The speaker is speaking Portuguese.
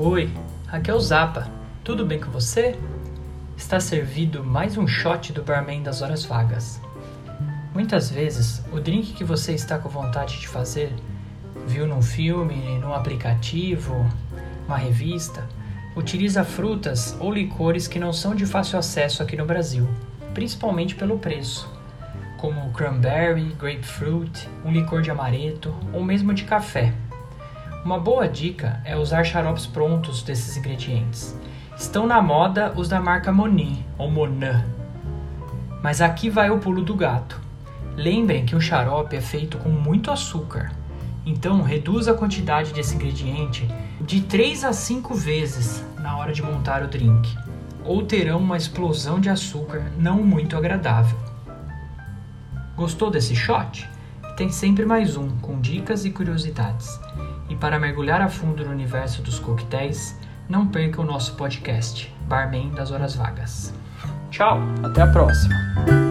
Oi, aqui é o Zapa. Tudo bem com você? Está servido mais um shot do barman das horas vagas. Muitas vezes, o drink que você está com vontade de fazer, viu num filme, num aplicativo, uma revista, utiliza frutas ou licores que não são de fácil acesso aqui no Brasil, principalmente pelo preço, como cranberry, grapefruit, um licor de amaretto ou mesmo de café. Uma boa dica é usar xaropes prontos desses ingredientes. Estão na moda os da marca Monin ou Monin. Mas aqui vai o pulo do gato. Lembrem que o xarope é feito com muito açúcar. Então, reduza a quantidade desse ingrediente de 3 a 5 vezes na hora de montar o drink, ou terão uma explosão de açúcar não muito agradável. Gostou desse shot? Tem sempre mais um com dicas e curiosidades. E para mergulhar a fundo no universo dos coquetéis, não perca o nosso podcast, Barman das Horas Vagas. Tchau, até a próxima!